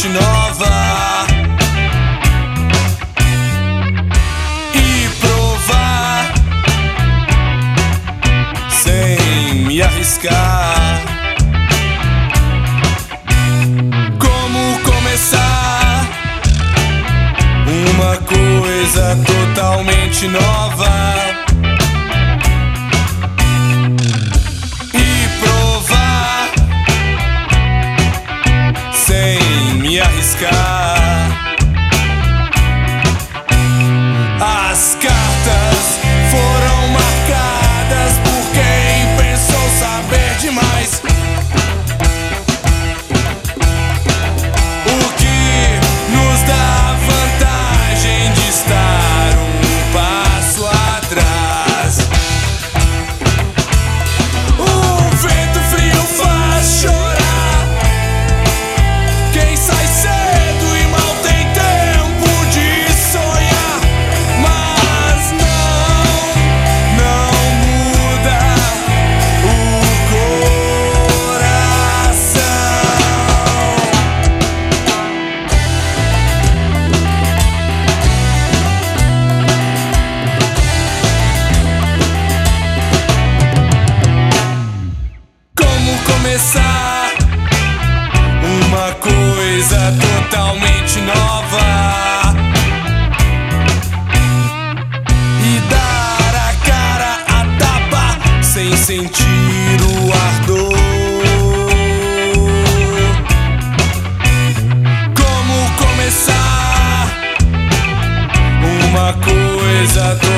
gente nova. E provar sem me arriscar. Como começar uma coisa totalmente nova? Coisa